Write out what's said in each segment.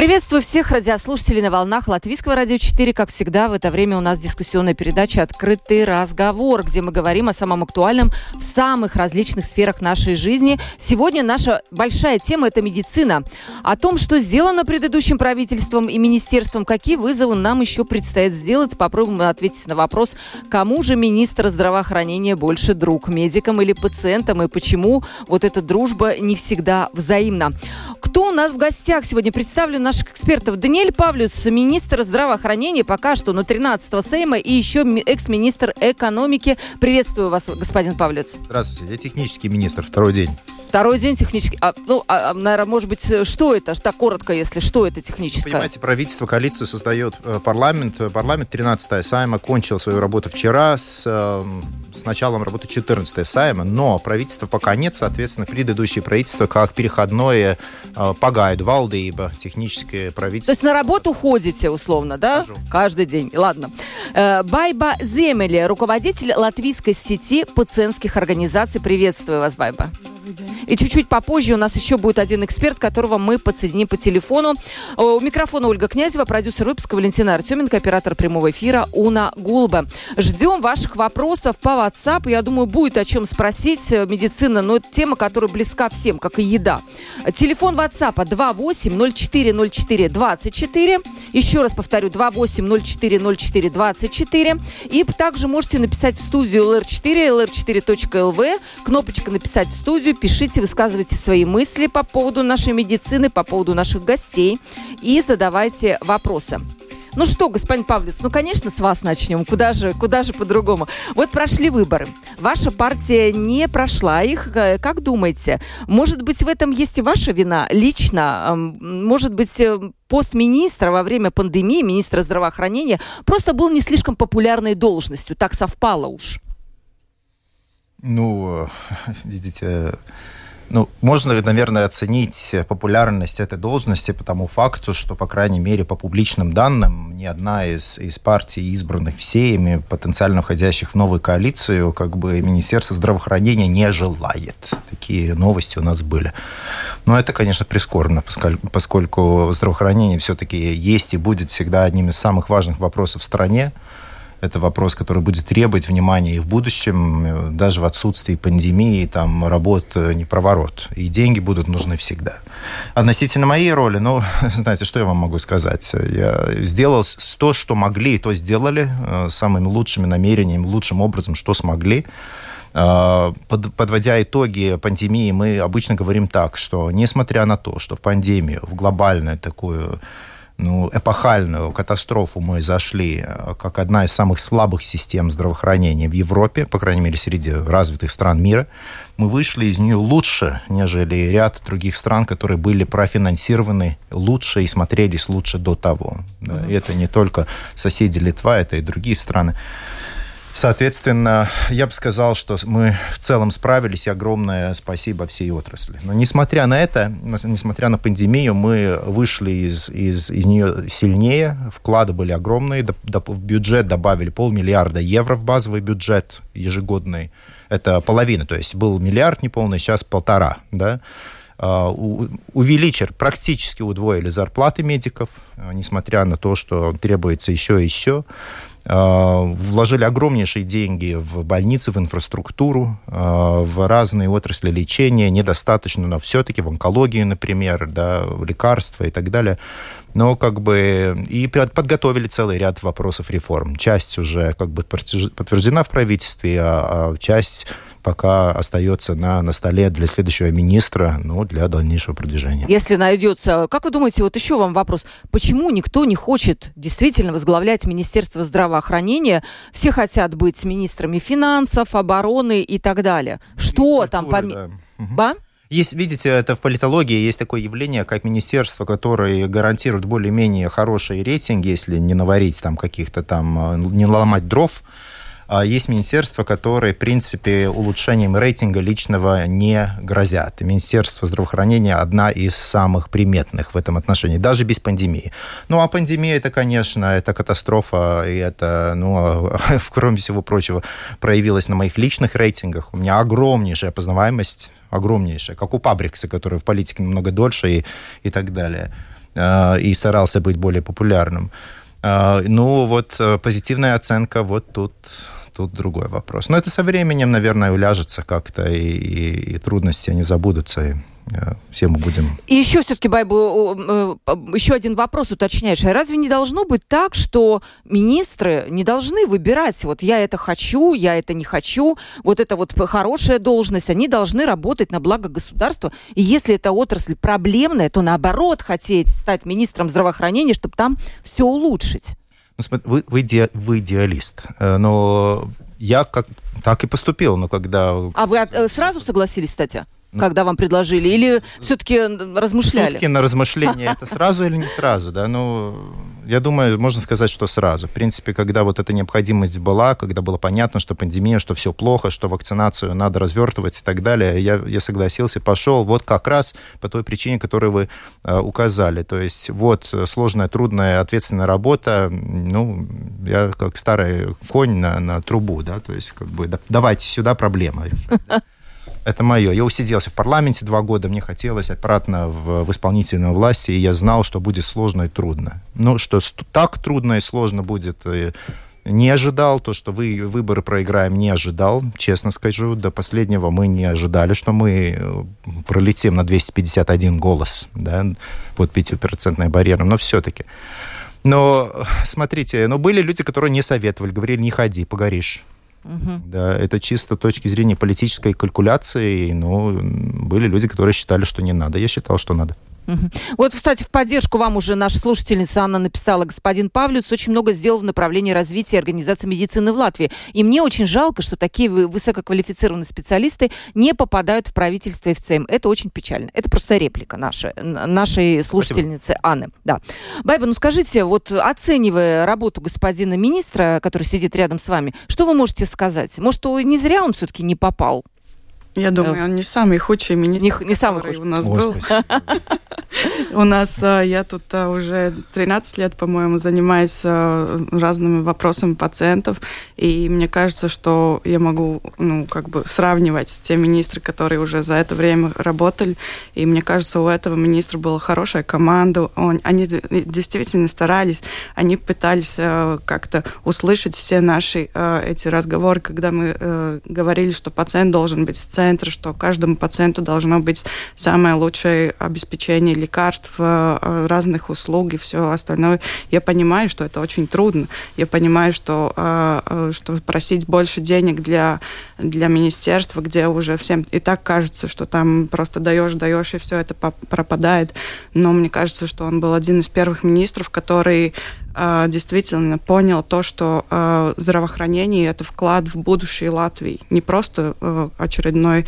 Приветствую всех радиослушателей на волнах Латвийского радио 4. Как всегда, в это время у нас дискуссионная передача «Открытый разговор», где мы говорим о самом актуальном в самых различных сферах нашей жизни. Сегодня наша большая тема – это медицина. О том, что сделано предыдущим правительством и министерством, какие вызовы нам еще предстоит сделать. Попробуем ответить на вопрос, кому же министр здравоохранения больше друг, медикам или пациентам, и почему вот эта дружба не всегда взаимна. Кто у нас в гостях сегодня? Представлю наших экспертов. Даниэль Павлюс, министр здравоохранения пока что на 13-го Сейма и еще экс-министр экономики. Приветствую вас, господин Павлюс. Здравствуйте, я технический министр, второй день. Второй день технический. А, ну, а, а наверное, может быть, что это? Так коротко, если что это техническое? Понимаете, правительство, коалицию создает э, парламент. Парламент 13-я Сайма кончил свою работу вчера с, э, с началом работы 14-я Сайма, но правительства пока нет, соответственно, предыдущее правительство как переходное э, погайд, валдейба, техническое правительство. То есть на работу ходите, условно, да? Хожу. Каждый день. Ладно. Байба Земели, руководитель латвийской сети пациентских организаций. Приветствую вас, Байба. И чуть-чуть попозже у нас еще будет один эксперт, которого мы подсоединим по телефону. У микрофона Ольга Князева, продюсер выпуска Валентина Артеменко, оператор прямого эфира Уна Гулба. Ждем ваших вопросов по WhatsApp. Я думаю, будет о чем спросить. Э, медицина, но это тема, которая близка всем, как и еда. Телефон WhatsApp 28040424. Еще раз повторю, 28040424. И также можете написать в студию lr4, lr4.lv, кнопочка «Написать в студию», пишите, высказывайте свои мысли по поводу нашей медицины, по поводу наших гостей и задавайте вопросы. Ну что, господин Павлец, ну, конечно, с вас начнем. Куда же, куда же по-другому? Вот прошли выборы. Ваша партия не прошла их. Э, как думаете, может быть, в этом есть и ваша вина лично? Может быть, э, пост министра во время пандемии, министра здравоохранения, просто был не слишком популярной должностью. Так совпало уж. Ну, видите, ну, можно, наверное, оценить популярность этой должности по тому факту, что, по крайней мере, по публичным данным, ни одна из, из партий, избранных всеми, потенциально входящих в новую коалицию, как бы Министерство здравоохранения не желает. Такие новости у нас были. Но это, конечно, прискорбно, поскольку, поскольку здравоохранение все-таки есть и будет всегда одним из самых важных вопросов в стране. Это вопрос, который будет требовать внимания и в будущем, даже в отсутствии пандемии, там работ не проворот. И деньги будут нужны всегда. Относительно моей роли, ну, знаете, что я вам могу сказать? Я сделал то, что могли, то сделали э, самыми лучшими намерениями, лучшим образом, что смогли. Э, подводя итоги пандемии, мы обычно говорим так, что несмотря на то, что в пандемию, в глобальную такую ну, эпохальную катастрофу мы зашли э, как одна из самых слабых систем здравоохранения в Европе, по крайней мере, среди развитых стран мира. Мы вышли из нее лучше, нежели ряд других стран, которые были профинансированы лучше и смотрелись лучше до того. Да, mm-hmm. Это не только соседи Литва, это и другие страны. Соответственно, я бы сказал, что мы в целом справились, и огромное спасибо всей отрасли. Но несмотря на это, несмотря на пандемию, мы вышли из, из, из нее сильнее, вклады были огромные, в бюджет добавили полмиллиарда евро в базовый бюджет ежегодный. Это половина, то есть был миллиард неполный, сейчас полтора, да а, увеличили, практически удвоили зарплаты медиков, несмотря на то, что требуется еще и еще. А, вложили огромнейшие деньги в больницы, в инфраструктуру, а, в разные отрасли лечения, недостаточно, но все-таки в онкологию, например, да, в лекарства и так далее. Но как бы и подготовили целый ряд вопросов реформ. Часть уже как бы подтверждена в правительстве, а часть пока остается на, на столе для следующего министра, ну, для дальнейшего продвижения. Если найдется... Как вы думаете, вот еще вам вопрос. Почему никто не хочет действительно возглавлять Министерство здравоохранения? Все хотят быть министрами финансов, обороны и так далее. Что там... Пом... Да. Ба? Есть, видите, это в политологии есть такое явление, как министерство, которое гарантирует более-менее хорошие рейтинги, если не наварить там каких-то там, не ломать дров, есть министерства, которые, в принципе, улучшением рейтинга личного не грозят. Министерство здравоохранения одна из самых приметных в этом отношении, даже без пандемии. Ну, а пандемия, это, конечно, это катастрофа, и это, ну, кроме всего прочего, проявилось на моих личных рейтингах. У меня огромнейшая познаваемость, огромнейшая, как у Пабрикса, который в политике намного дольше и, и так далее. А, и старался быть более популярным. А, ну, вот э, позитивная оценка вот тут тут другой вопрос. Но это со временем, наверное, уляжется как-то, и, и, и трудности, они забудутся, и Э, все мы будем... И еще все-таки, Байбу, э, еще один вопрос уточняешь. А разве не должно быть так, что министры не должны выбирать, вот я это хочу, я это не хочу, вот это вот хорошая должность, они должны работать на благо государства. И если эта отрасль проблемная, то наоборот хотеть стать министром здравоохранения, чтобы там все улучшить. Ну, вы, вы, иде, вы идеалист, э, но я как, так и поступил, но когда... А вы сразу согласились, кстати? Ну, когда вам предложили? Или все-таки размышляли? Сутки на размышление это сразу или не сразу, да? Ну, я думаю, можно сказать, что сразу. В принципе, когда вот эта необходимость была, когда было понятно, что пандемия, что все плохо, что вакцинацию надо развертывать и так далее, я, я согласился, пошел вот как раз по той причине, которую вы э, указали. То есть вот сложная, трудная, ответственная работа, ну, я как старый конь на, на трубу, да, то есть как бы давайте сюда проблемы это мое. Я усиделся в парламенте два года, мне хотелось обратно в, в исполнительную власть, и я знал, что будет сложно и трудно. Ну, что так трудно и сложно будет, э, не ожидал. То, что вы выборы проиграем, не ожидал, честно скажу. До последнего мы не ожидали, что мы э, пролетим на 251 голос, да, под 5% барьером, но все-таки. Но, смотрите, но были люди, которые не советовали, говорили, не ходи, погоришь. Угу. Да, это чисто точки зрения политической калькуляции. Но были люди, которые считали, что не надо. Я считал, что надо. Вот, кстати, в поддержку вам уже наша слушательница Анна написала, господин Павлюц очень много сделал в направлении развития организации медицины в Латвии. И мне очень жалко, что такие высококвалифицированные специалисты не попадают в правительство ФЦМ. Это очень печально. Это просто реплика наша, нашей слушательницы Спасибо. Анны. Да. Байба, ну скажите, вот оценивая работу господина министра, который сидит рядом с вами, что вы можете сказать? Может, не зря он все-таки не попал? Я думаю, он не самый худший министр, не, не самый худший. у нас Ой, был. У нас, а, я тут а, уже 13 лет, по-моему, занимаюсь а, разными вопросами пациентов, и мне кажется, что я могу, ну, как бы сравнивать с теми министрами, которые уже за это время работали, и мне кажется, у этого министра была хорошая команда, он, они действительно старались, они пытались как-то услышать все наши эти разговоры, когда мы э, говорили, что пациент должен быть в центре, что каждому пациенту должно быть самое лучшее обеспечение лекарств, э, разных услуг и все остальное. Я понимаю, что это очень трудно. Я понимаю, что, э, э, что просить больше денег для, для министерства, где уже всем и так кажется, что там просто даешь, даешь, и все это пропадает. Но мне кажется, что он был один из первых министров, который действительно понял то, что здравоохранение это вклад в будущее Латвии, не просто очередной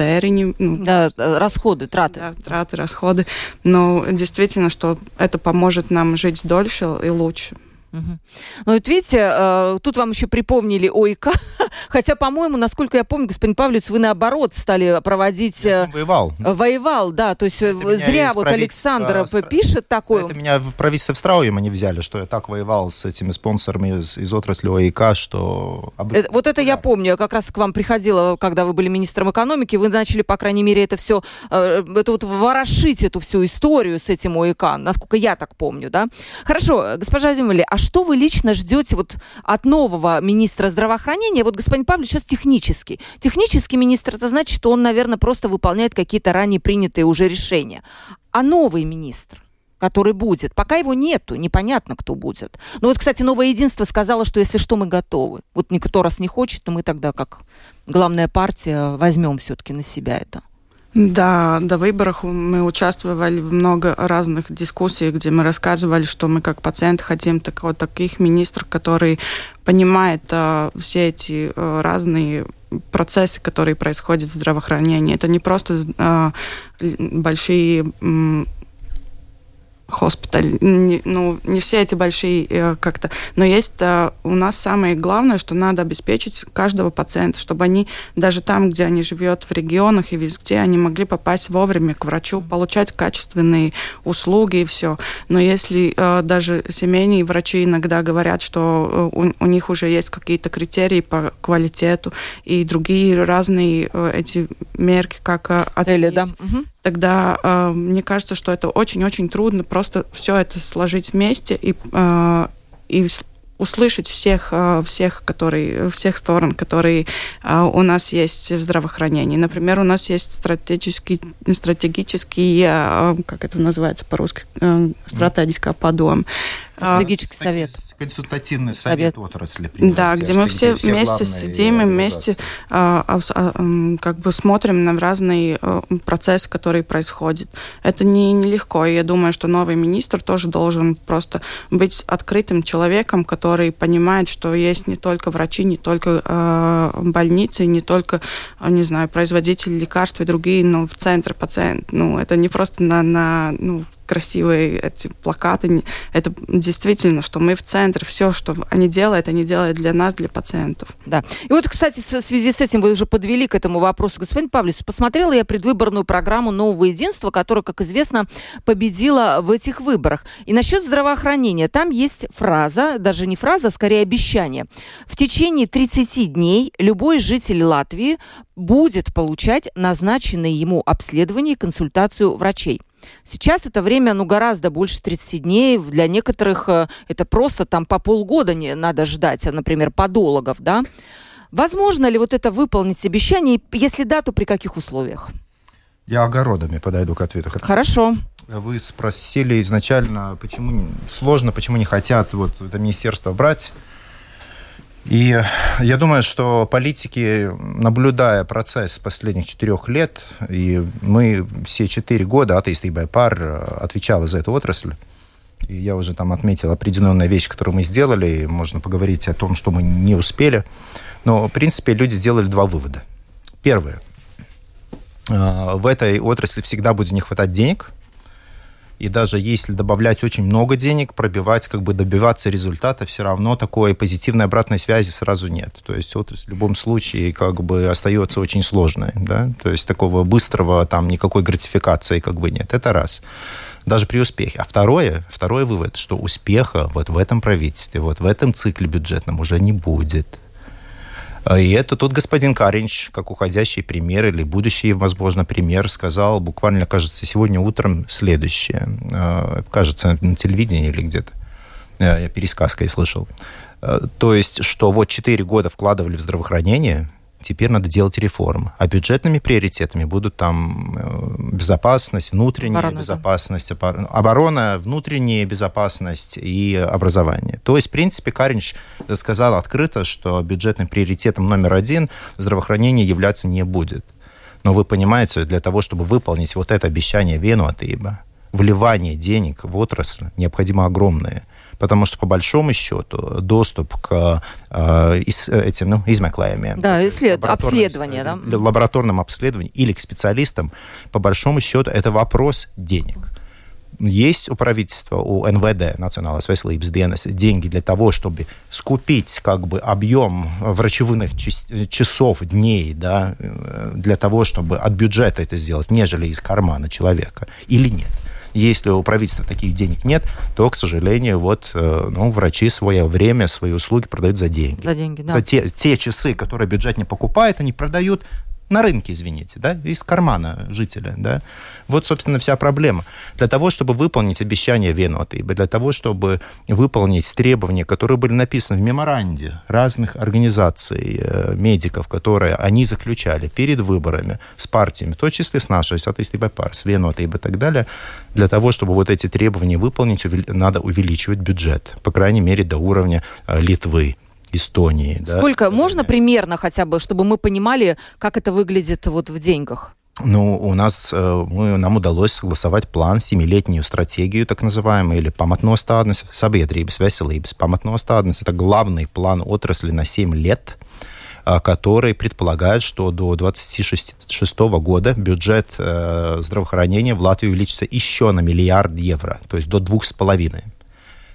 тērviņi. Ну, да, расходы, траты. Да, траты, расходы. Но действительно, что это поможет нам жить дольше и лучше. Угу. Ну, вот видите, э, тут вам еще припомнили ОИК, хотя, по-моему, насколько я помню, господин Павлович, вы наоборот стали проводить... Я э, воевал. Воевал, да, то есть это зря вот Александр Стра... пишет такое. Это меня в правительство в Страуем они взяли, что я так воевал с этими спонсорами из, из отрасли ОИК, что... Это, вот это да. я помню, я как раз к вам приходила, когда вы были министром экономики, вы начали, по крайней мере, это все, э, это вот ворошить эту всю историю с этим ОИК, насколько я так помню, да. Хорошо, госпожа Демали, а что вы лично ждете вот от нового министра здравоохранения? Вот господин Павлович сейчас технический. Технический министр, это значит, что он, наверное, просто выполняет какие-то ранее принятые уже решения. А новый министр? который будет. Пока его нету, непонятно, кто будет. Но вот, кстати, Новое Единство сказала, что если что, мы готовы. Вот никто раз не хочет, то мы тогда, как главная партия, возьмем все-таки на себя это. Да, до выборов мы участвовали в много разных дискуссий, где мы рассказывали, что мы как пациенты хотим так, вот таких министров, которые понимают а, все эти а, разные процессы, которые происходят в здравоохранении. Это не просто а, большие хоспиталь, не, ну, не все эти большие э, как-то, но есть э, у нас самое главное, что надо обеспечить каждого пациента, чтобы они даже там, где они живут в регионах и везде, они могли попасть вовремя к врачу, получать качественные услуги и все. Но если э, даже семейные врачи иногда говорят, что у, у них уже есть какие-то критерии по квалитету и другие разные эти мерки, как Цели, да. Тогда э, мне кажется, что это очень-очень трудно просто все это сложить вместе и, э, и услышать всех, э, всех, которые, всех сторон, которые э, у нас есть в здравоохранении. Например, у нас есть стратегический, стратегический э, как это называется по-русски, стратегический подъем. Стратегический совет консультативный совет, совет. отрасли. Да, где мы все, все вместе сидим и вместе а, а, а, как бы смотрим на разные а, процессы, которые происходят. Это не нелегко, и я думаю, что новый министр тоже должен просто быть открытым человеком, который понимает, что есть не только врачи, не только а, больницы, не только, не знаю, производители лекарств и другие, но в центре пациент. Ну, это не просто на, на ну, красивые эти плакаты. Это действительно, что мы в центре, все, что они делают, они делают для нас, для пациентов. Да. И вот, кстати, в связи с этим вы уже подвели к этому вопросу. Господин Павлис, посмотрела я предвыборную программу «Нового единства», которая, как известно, победила в этих выборах. И насчет здравоохранения. Там есть фраза, даже не фраза, а скорее обещание. В течение 30 дней любой житель Латвии будет получать назначенные ему обследование и консультацию врачей. Сейчас это время, ну, гораздо больше 30 дней. Для некоторых э, это просто там по полгода не надо ждать, а, например, подологов, да. Возможно ли вот это выполнить обещание? Если да, то при каких условиях? Я огородами подойду к ответу. Хорошо. Вы спросили изначально, почему сложно, почему не хотят вот это министерство брать. И я думаю, что политики, наблюдая процесс последних четырех лет, и мы все четыре года, атеист и Байпар отвечал за эту отрасль, и я уже там отметил определенную вещь, которую мы сделали, и можно поговорить о том, что мы не успели. Но, в принципе, люди сделали два вывода. Первое. А, в этой отрасли всегда будет не хватать денег – и даже если добавлять очень много денег, пробивать, как бы добиваться результата, все равно такой позитивной обратной связи сразу нет. То есть вот в любом случае как бы остается очень сложной, да, то есть такого быстрого там никакой гратификации как бы нет. Это раз даже при успехе. А второе, второй вывод, что успеха вот в этом правительстве, вот в этом цикле бюджетном уже не будет. И это тот господин Каринч, как уходящий пример или будущий, возможно, пример, сказал буквально, кажется, сегодня утром следующее. А, кажется, на телевидении или где-то. Я пересказкой слышал. А, то есть, что вот 4 года вкладывали в здравоохранение, теперь надо делать реформы. А бюджетными приоритетами будут там э, безопасность, внутренняя оборона, безопасность, да. оборона, внутренняя безопасность и образование. То есть, в принципе, Каринч сказал открыто, что бюджетным приоритетом номер один здравоохранение являться не будет. Но вы понимаете, для того, чтобы выполнить вот это обещание Вену от ИБА, вливание денег в отрасль необходимо огромное потому что по большому счету доступ к э, этим ну, измеклējumiem, да, исслед... обследование, да? лабораторным обследованиям или к специалистам, по большому счету это вопрос денег есть у правительства, у НВД, Национального veselības dienas, деньги для того, чтобы скупить как бы объем врачевых часов, дней, да, э, для того, чтобы от бюджета это сделать, нежели из кармана человека, или нет? Если у правительства таких денег нет, то, к сожалению, вот, э, ну, врачи свое время, свои услуги продают за деньги. За деньги, да. За те, те часы, которые бюджет не покупает, они продают на рынке, извините, да, из кармана жителя, да. Вот, собственно, вся проблема. Для того, чтобы выполнить обещания Веноты, для того, чтобы выполнить требования, которые были написаны в меморанде разных организаций, э, медиков, которые они заключали перед выборами с партиями, в том числе с нашей, соответственно, пар, с Венотой и так далее, для того, чтобы вот эти требования выполнить, надо увеличивать бюджет, по крайней мере, до уровня э, Литвы. Эстонии. Сколько да? можно примерно хотя бы, чтобы мы понимали, как это выглядит вот в деньгах? Ну, у нас, э, мы, нам удалось согласовать план, семилетнюю стратегию, так называемую, или pamatnostādnes, sabiedrības veselības pamatnostādnes. Это главный план отрасли на 7 лет – который предполагает, что до 2026 года бюджет здравоохранения в Латвии увеличится еще на миллиард евро, то есть до двух с половиной.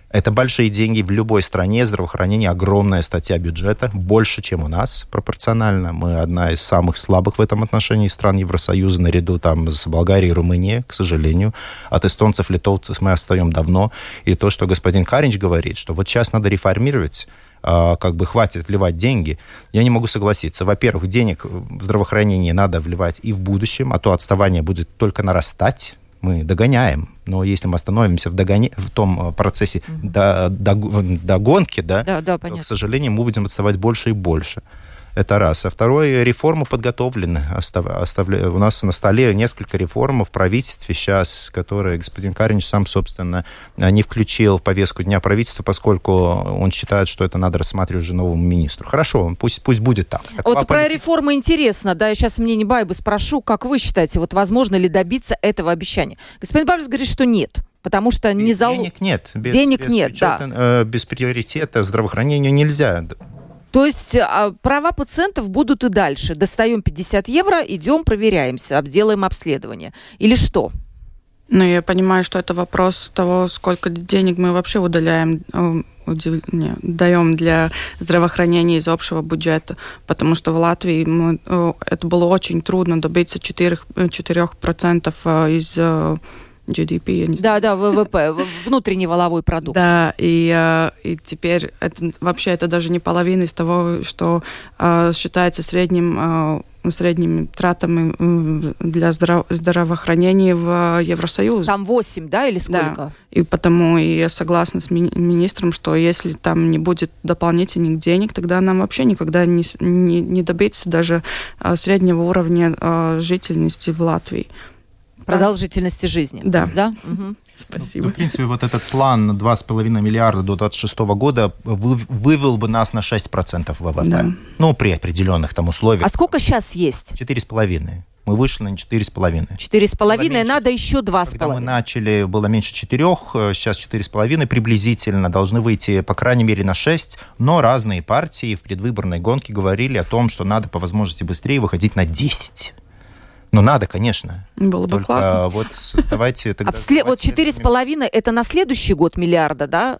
Это большие деньги в любой стране. Здравоохранение огромная статья бюджета, больше, чем у нас пропорционально. Мы одна из самых слабых в этом отношении стран Евросоюза, наряду там с Болгарией и Румынией, к сожалению. От эстонцев, литовцев мы отстаем давно. И то, что господин Каринч говорит, что вот сейчас надо реформировать, а, как бы хватит вливать деньги, я не могу согласиться. Во-первых, денег в здравоохранение надо вливать и в будущем, а то отставание будет только нарастать мы догоняем. Но если мы остановимся в, догоне... в том э, процессе mm-hmm. до, до, догонки, да, да, да, то, к сожалению, мы будем отставать больше и больше. Это раз. А второе, реформы подготовлены. Остав, оставля... У нас на столе несколько реформ в правительстве сейчас, которые господин Каринч сам, собственно, не включил в повестку дня правительства, поскольку он считает, что это надо рассматривать уже новому министру. Хорошо, пусть, пусть будет так. вот про политик... реформы интересно. Да, я сейчас мнение Байбы спрошу. Как вы считаете, вот возможно ли добиться этого обещания? Господин Бабис говорит, что нет потому что без не залог... Денег нет. Без, денег без нет, бюджета, да. Э, без приоритета здравоохранению нельзя. То есть а, права пациентов будут и дальше. Достаем 50 евро, идем, проверяемся, делаем обследование. Или что? Ну, я понимаю, что это вопрос того, сколько денег мы вообще удаляем, э, удив... не, даем для здравоохранения из общего бюджета, потому что в Латвии мы, э, это было очень трудно добиться 4%, 4% э, из GDP. Я не да, да, ВВП, внутренний валовой продукт. Да, и, э, и теперь это, вообще это даже не половина из того, что э, считается средним э, средними тратами для здраво- здравоохранения в Евросоюзе. Там 8, да, или сколько? Да. И потому и я согласна с ми- министром, что если там не будет дополнительных денег, тогда нам вообще никогда не, не, не добиться даже среднего уровня жительности в Латвии продолжительности жизни. Да. да? Угу. Спасибо. Ну, в принципе, вот этот план на 2,5 миллиарда до 2026 года вывел бы нас на 6% ВВП. Да. Ну, при определенных там условиях. А сколько сейчас есть? 4,5. Мы вышли на 4,5. 4,5, надо еще 2,5. Когда мы начали, было меньше 4, сейчас 4,5 приблизительно, должны выйти, по крайней мере, на 6, но разные партии в предвыборной гонке говорили о том, что надо по возможности быстрее выходить на 10. Ну, надо, конечно. Было бы Только классно. Вот давайте тогда... А вслед... вот четыре с половиной это на следующий год миллиарда, да?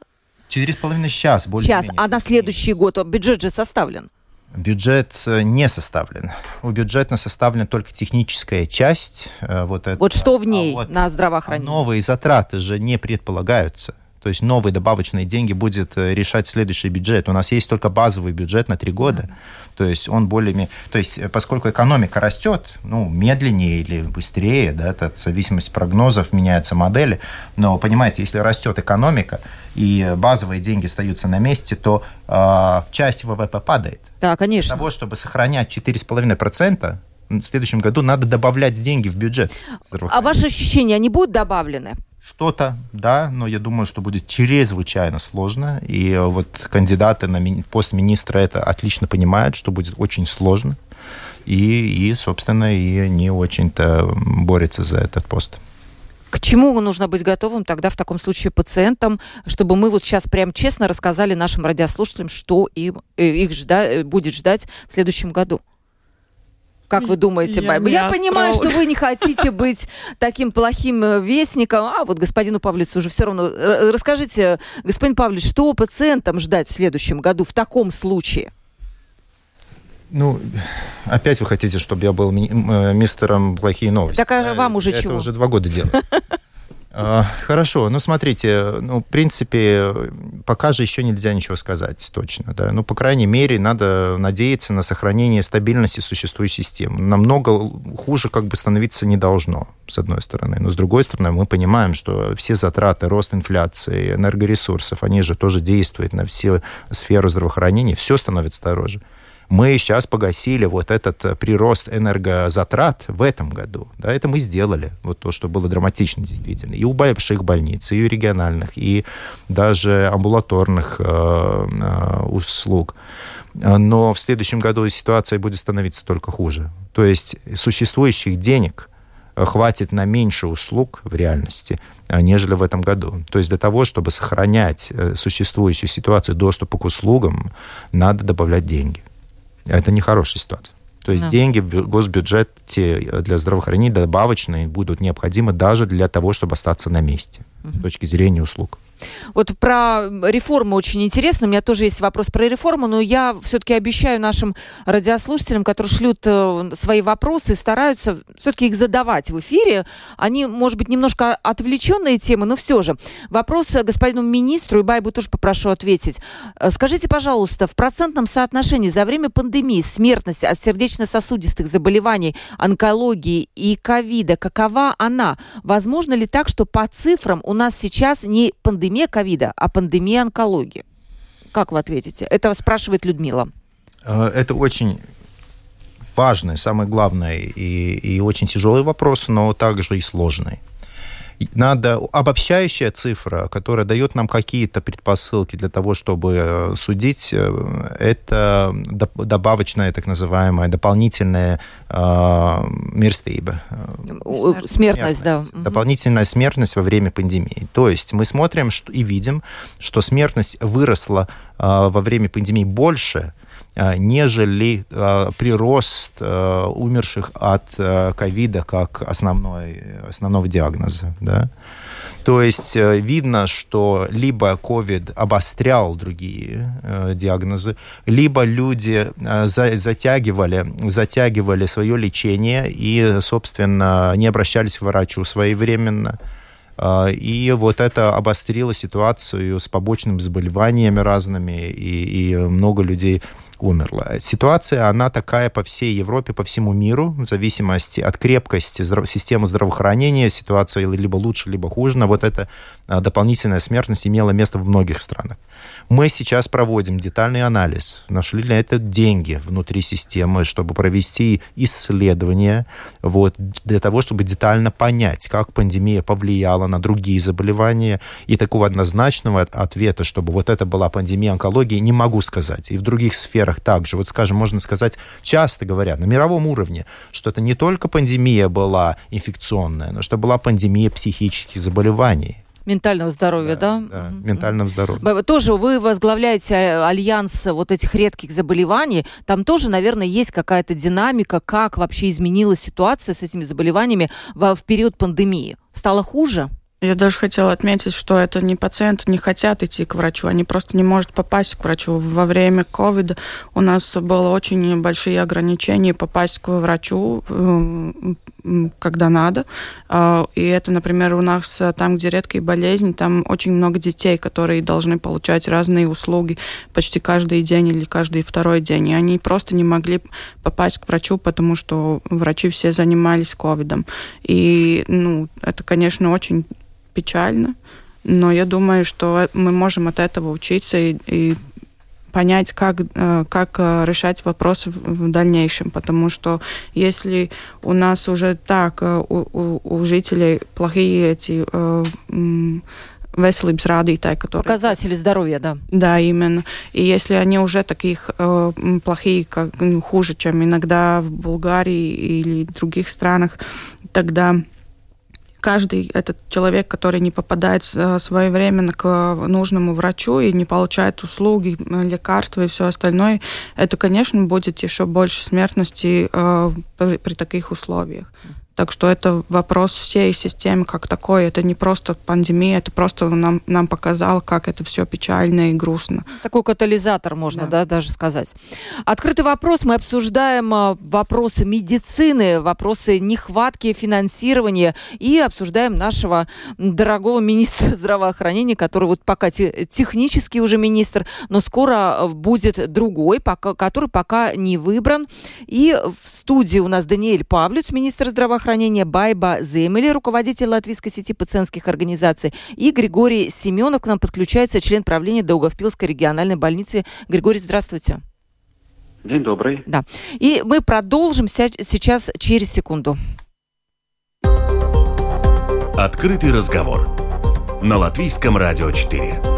Четыре с половиной сейчас, более Сейчас, а на следующий год бюджет же составлен? Бюджет э, не составлен. У бюджета составлена только техническая часть. Э, вот, это. вот что в а ней а вот на здравоохранение? Новые затраты же не предполагаются. То есть новые добавочные деньги будет э, решать следующий бюджет. У нас есть только базовый бюджет на три года. То есть он более... То есть э, поскольку экономика растет, ну, медленнее или быстрее, да, это в зависимости прогнозов меняются модели, но, понимаете, если растет экономика, и базовые деньги остаются на месте, то э, часть ВВП падает. Да, конечно. Для того, чтобы сохранять 4,5%, в следующем году надо добавлять деньги в бюджет. А ваши ощущения, они будут добавлены? Что-то, да, но я думаю, что будет чрезвычайно сложно. И э, вот кандидаты на пост министра это отлично понимают, что будет очень сложно. И, и собственно, и не очень-то борются за этот пост. К чему нужно быть готовым тогда в таком случае пациентам, чтобы мы вот сейчас прям честно рассказали нашим радиослушателям, что им, э, их жда, э, будет ждать в следующем году? Как вы думаете, я, Байба? Я понимаю, что вы не хотите быть таким плохим э, вестником. А вот господину Павлицу уже все равно. Расскажите, господин Павлович, что пациентам ждать в следующем году в таком случае? Ну, опять вы хотите, чтобы я был ми- э, мистером плохие новости? Так а вам уже это чего? Это уже два года делаю. А, хорошо, ну смотрите, ну, в принципе, пока же еще нельзя ничего сказать точно, да. Ну, по крайней мере, надо надеяться на сохранение стабильности существующей системы. Намного хуже как бы становиться не должно, с одной стороны. Но с другой стороны, мы понимаем, что все затраты, рост инфляции, энергоресурсов, они же тоже действуют на всю сферу здравоохранения, все становится дороже мы сейчас погасили вот этот э, прирост энергозатрат в этом году. Да, это мы сделали. Вот то, что было драматично действительно. И у больших больниц, и у региональных, и даже амбулаторных э, э, услуг. Но в следующем году ситуация будет становиться только хуже. То есть существующих денег хватит на меньше услуг в реальности, э, нежели в этом году. То есть для того, чтобы сохранять существующую ситуацию доступа к услугам, надо добавлять деньги. Это нехорошая ситуация. То есть да. деньги в госбюджете для здравоохранения добавочные будут необходимы даже для того, чтобы остаться на месте угу. с точки зрения услуг. Вот про реформу очень интересно. У меня тоже есть вопрос про реформу, но я все-таки обещаю нашим радиослушателям, которые шлют э, свои вопросы, стараются все-таки их задавать в эфире. Они, может быть, немножко отвлеченные темы, но все же. Вопрос господину министру, и Байбу тоже попрошу ответить. Э, скажите, пожалуйста, в процентном соотношении за время пандемии смертность от сердечно-сосудистых заболеваний, онкологии и ковида, какова она? Возможно ли так, что по цифрам у нас сейчас не пандемия, пандемия ковида, а пандемия онкологии? Как вы ответите? Это спрашивает Людмила. Э, это очень важный, самый главный и, и очень тяжелый вопрос, но также и сложный надо обобщающая цифра, которая дает нам какие-то предпосылки для того, чтобы э, судить, э, это добавочная, так называемая, дополнительная э, мирстейба. Смертность, смертность, да. Дополнительная смертность во время пандемии. То есть мы смотрим и видим, что смертность выросла э, во время пандемии больше, нежели э, прирост э, умерших от ковида как основной, основного диагноза. Да? То есть видно, что либо COVID обострял другие э, диагнозы, либо люди э, за, затягивали, затягивали свое лечение и, собственно, не обращались к врачу своевременно. И вот это обострило ситуацию с побочными заболеваниями разными, и, и много людей умерла. Ситуация, она такая по всей Европе, по всему миру, в зависимости от крепкости здрав... системы здравоохранения, ситуация либо лучше, либо хуже, но вот эта а, дополнительная смертность имела место в многих странах. Мы сейчас проводим детальный анализ, нашли для этого деньги внутри системы, чтобы провести исследования, вот, для того, чтобы детально понять, как пандемия повлияла на другие заболевания. И такого однозначного ответа, чтобы вот это была пандемия онкологии, не могу сказать. И в других сферах также. Вот, скажем, можно сказать, часто говорят на мировом уровне, что это не только пандемия была инфекционная, но что была пандемия психических заболеваний Ментального здоровья, да? Да, да угу. ментального здоровья. Тоже вы возглавляете э, альянс вот этих редких заболеваний. Там тоже, наверное, есть какая-то динамика, как вообще изменилась ситуация с этими заболеваниями в, в период пандемии. Стало хуже? Я даже хотела отметить, что это не пациенты не хотят идти к врачу, они просто не могут попасть к врачу. Во время ковида у нас было очень большие ограничения попасть к врачу, э, когда надо. А, и это, например, у нас там, где редкие болезни, там очень много детей, которые должны получать разные услуги почти каждый день или каждый второй день. И они просто не могли попасть к врачу, потому что врачи все занимались ковидом. И, ну, это, конечно, очень печально, но я думаю, что мы можем от этого учиться и, и понять, как, э, как э, решать вопросы в дальнейшем, потому что если у нас уже так э, у, у, у жителей плохие эти veselības rādītāji, которые... Показатели здоровья, да. Да, именно. И если они уже таких э, плохие, как, ну, хуже, чем иногда в Болгарии или других странах, тогда каждый этот человек, который не попадает э, своевременно к нужному врачу и не получает услуги, э, лекарства и все остальное, это, конечно, будет еще больше смертности э, при таких условиях. Так что это вопрос всей системы как такой. Это не просто пандемия, это просто нам, нам показал, как это все печально и грустно. Такой катализатор, можно да. Да, даже сказать. Открытый вопрос. Мы обсуждаем а, вопросы медицины, вопросы нехватки финансирования и обсуждаем нашего дорогого министра здравоохранения, который вот пока технический уже министр, но скоро а, будет другой, пока, который пока не выбран. И в студии у нас Даниэль Павлюц, министр здравоохранения, здравоохранения Байба Земели, руководитель латвийской сети пациентских организаций, и Григорий Семенов к нам подключается, член правления Даугавпилской региональной больницы. Григорий, здравствуйте. День добрый. Да. И мы продолжим сейчас через секунду. Открытый разговор на Латвийском радио 4.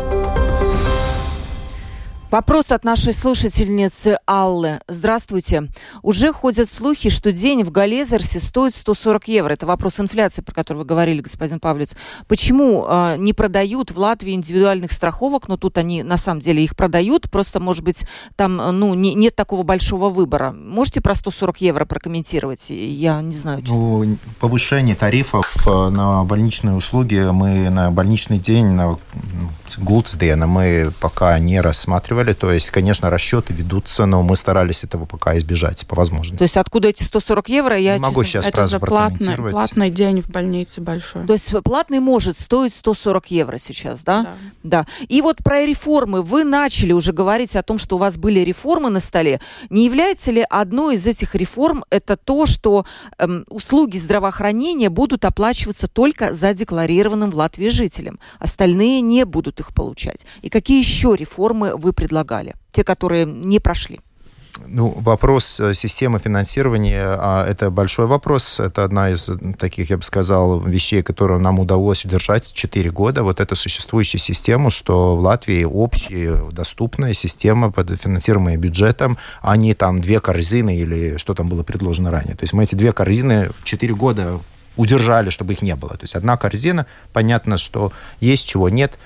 Вопрос от нашей слушательницы Аллы. Здравствуйте. Уже ходят слухи, что день в Галезерсе стоит 140 евро. Это вопрос инфляции, про который вы говорили, господин Павлец. Почему э, не продают в Латвии индивидуальных страховок? Но ну, тут они на самом деле их продают. Просто, может быть, там ну, не, нет такого большого выбора. Можете про 140 евро прокомментировать? Я не знаю. Честно. Ну, повышение тарифов э, на больничные услуги мы на больничный день, на Гулцдена мы пока не рассматривали. То есть, конечно, расчеты ведутся, но мы старались этого пока избежать по возможности. То есть откуда эти 140 евро? Я не могу честно... сейчас Это же платный, платный день в больнице большой. То есть платный может стоить 140 евро сейчас, да? Да. да. И вот про реформы. Вы начали уже говорить о том, что у вас были реформы на столе. Не является ли одной из этих реформ это то, что эм, услуги здравоохранения будут оплачиваться только за задекларированным в Латвии жителям? Остальные не будут их их получать? И какие еще реформы вы предлагали, те, которые не прошли? Ну, вопрос э, системы финансирования а, – это большой вопрос. Это одна из таких, я бы сказал, вещей, которую нам удалось удержать 4 года. Вот эту существующую систему, что в Латвии общая доступная система, финансируемая бюджетом, а не там две корзины или что там было предложено ранее. То есть мы эти две корзины 4 года удержали, чтобы их не было. То есть одна корзина, понятно, что есть, чего нет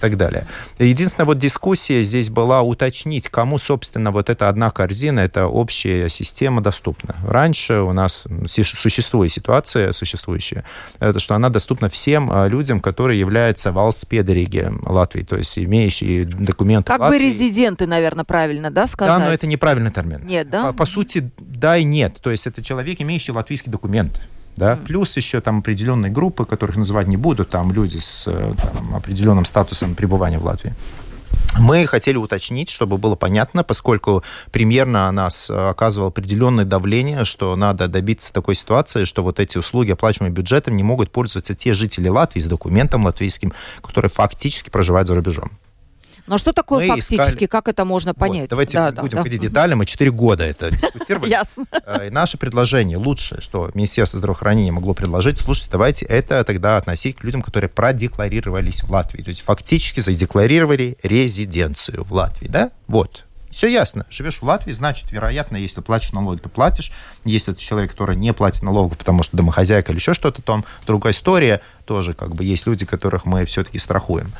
и так далее. Единственная вот дискуссия здесь была уточнить, кому, собственно, вот эта одна корзина, эта общая система доступна. Раньше у нас существует ситуация существующая, это что она доступна всем а, людям, которые являются валспедериги Латвии, то есть имеющие документы Как Латвии. бы резиденты, наверное, правильно, да, сказать? Да, но это неправильный термин. Нет, да? По, по сути, да и нет. То есть это человек, имеющий латвийский документ да, mm. плюс еще там определенные группы, которых называть не буду, там люди с э, там, определенным статусом пребывания в Латвии. Мы хотели уточнить, чтобы было понятно, поскольку примерно нас оказывало определенное давление, что надо добиться такой ситуации, что вот эти услуги, оплачиваемые бюджетом, не могут пользоваться те жители Латвии с документом латвийским, которые фактически проживают за рубежом. Но что такое мы фактически? Искали... Как это можно понять? Вот, давайте да, будем да, ходить да. детали. Мы 4 года это дискутировали. Ясно. Э, и наше предложение лучшее, что Министерство здравоохранения могло предложить, слушайте, давайте это тогда относить к людям, которые продекларировались в Латвии. То есть фактически задекларировали резиденцию в Латвии, да? Вот. Все ясно. Живешь в Латвии, значит, вероятно, если платишь налоги, то платишь. Если это человек, который не платит налогов, потому что домохозяйка или еще что-то, там другая история. Тоже как бы есть люди, которых мы все-таки страхуем.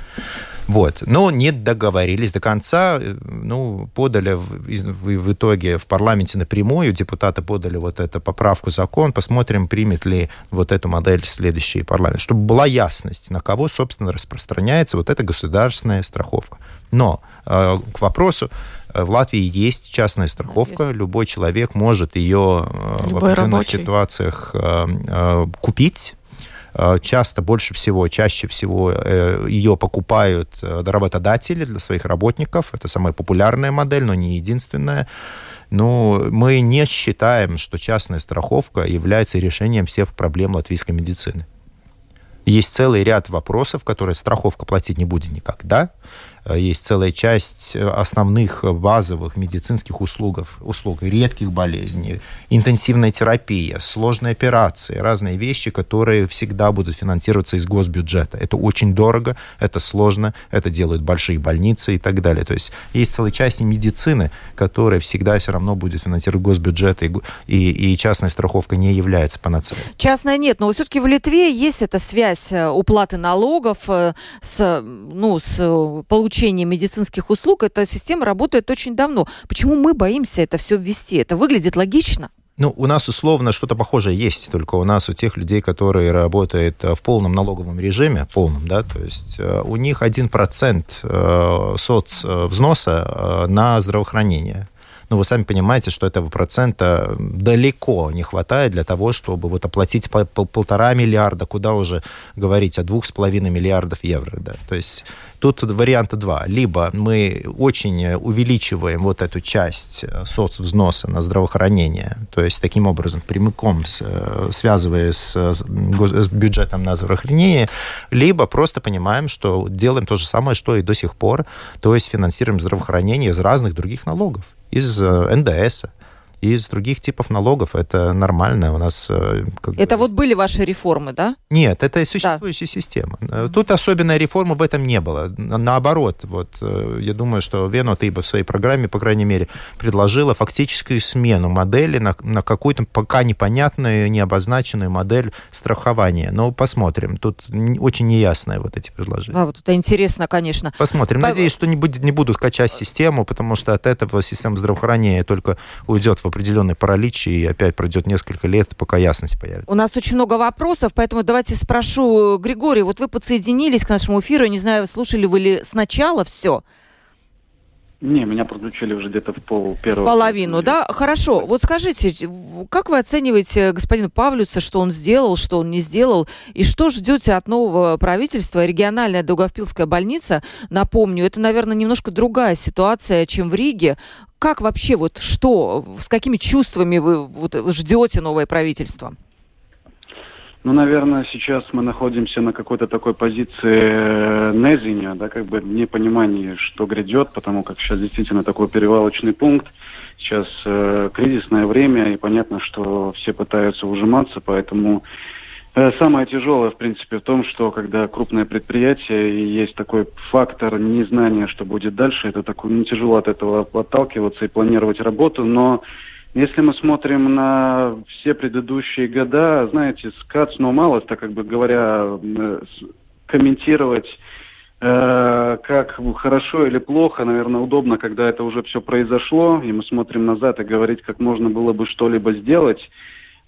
Вот. Но не договорились до конца. Ну, подали в, в, итоге в парламенте напрямую, депутаты подали вот эту поправку закон. Посмотрим, примет ли вот эту модель следующий парламент. Чтобы была ясность, на кого, собственно, распространяется вот эта государственная страховка. Но э, к вопросу, э, в Латвии есть частная страховка, есть. любой человек может ее э, в определенных рабочий. ситуациях э, э, купить Э, часто, больше всего, чаще всего э, ее покупают э, работодатели для своих работников. Это самая популярная модель, но не единственная. Но мы не считаем, что частная страховка является решением всех проблем латвийской медицины. Есть целый ряд вопросов, которые страховка платить не будет никогда. Э, есть целая часть э, основных базовых медицинских услуг, услуг редких болезней, интенсивная терапия, сложные операции, разные вещи, которые всегда будут финансироваться из госбюджета. Это очень дорого, это сложно, это делают большие больницы и так далее. То есть есть целая часть медицины, которая всегда все равно будет финансировать госбюджет, и, и, и частная страховка не является панацеей. Частная нет, но все-таки в Литве есть эта связь э, уплаты налогов с, ну, с получением получения медицинских услуг, эта система работает очень давно. Почему мы боимся это все ввести? Это выглядит логично. Ну, у нас условно что-то похожее есть, только у нас у тех людей, которые работают э, в полном налоговом режиме, полном, да, то есть э, у них 1% э, соцвзноса на здравоохранение. Но вы сами понимаете, что этого процента далеко не хватает для того, чтобы вот оплатить пол полтора миллиарда, куда уже говорить о двух с половиной миллиардов евро. Да. То есть тут варианта два. Либо мы очень увеличиваем вот эту часть э, соцвзноса на здравоохранение, то есть таким образом прямиком э, связывая с, с бюджетом на здравоохранение, либо просто понимаем, что делаем то же самое, что и до сих пор, то есть финансируем здравоохранение из разных других налогов из э, НДС, из других типов налогов. Это нормально. У нас... Э, как это бы... вот были ваши реформы, да? Нет, это существующая да. система. Тут особенной реформы в этом не было. Наоборот, вот я думаю, что Вено, ты бы в своей программе, по крайней мере, предложила фактическую смену модели на, на какую-то пока непонятную, необозначенную модель страхования. Но посмотрим. Тут очень неясные вот эти предложения. Да, вот это интересно, конечно. Посмотрим. Надеюсь, что не, будет, не будут качать систему, потому что от этого система здравоохранения только уйдет в определенный паралич, и опять пройдет несколько лет, пока ясность появится. У нас очень много вопросов, поэтому давайте спрошу, Григорий, вот вы подсоединились к нашему эфиру, не знаю, слушали вы ли сначала все? Не, меня подключили уже где-то в пол первого. В половину, да? Хорошо. Вот скажите, как вы оцениваете господина Павлюца, что он сделал, что он не сделал, и что ждете от нового правительства? Региональная Долгопилская больница, напомню, это, наверное, немножко другая ситуация, чем в Риге. Как вообще, вот что, с какими чувствами вы вот, ждете новое правительство? Ну, наверное, сейчас мы находимся на какой-то такой позиции э, незиня, да, как бы непонимания, что грядет, потому как сейчас действительно такой перевалочный пункт. Сейчас э, кризисное время, и понятно, что все пытаются ужиматься, поэтому самое тяжелое, в принципе, в том, что когда крупное предприятие, и есть такой фактор незнания, что будет дальше, это такой, не тяжело от этого отталкиваться и планировать работу, но если мы смотрим на все предыдущие года, знаете, скац, но мало, так как бы говоря, э, комментировать э, как хорошо или плохо, наверное, удобно, когда это уже все произошло, и мы смотрим назад и говорить, как можно было бы что-либо сделать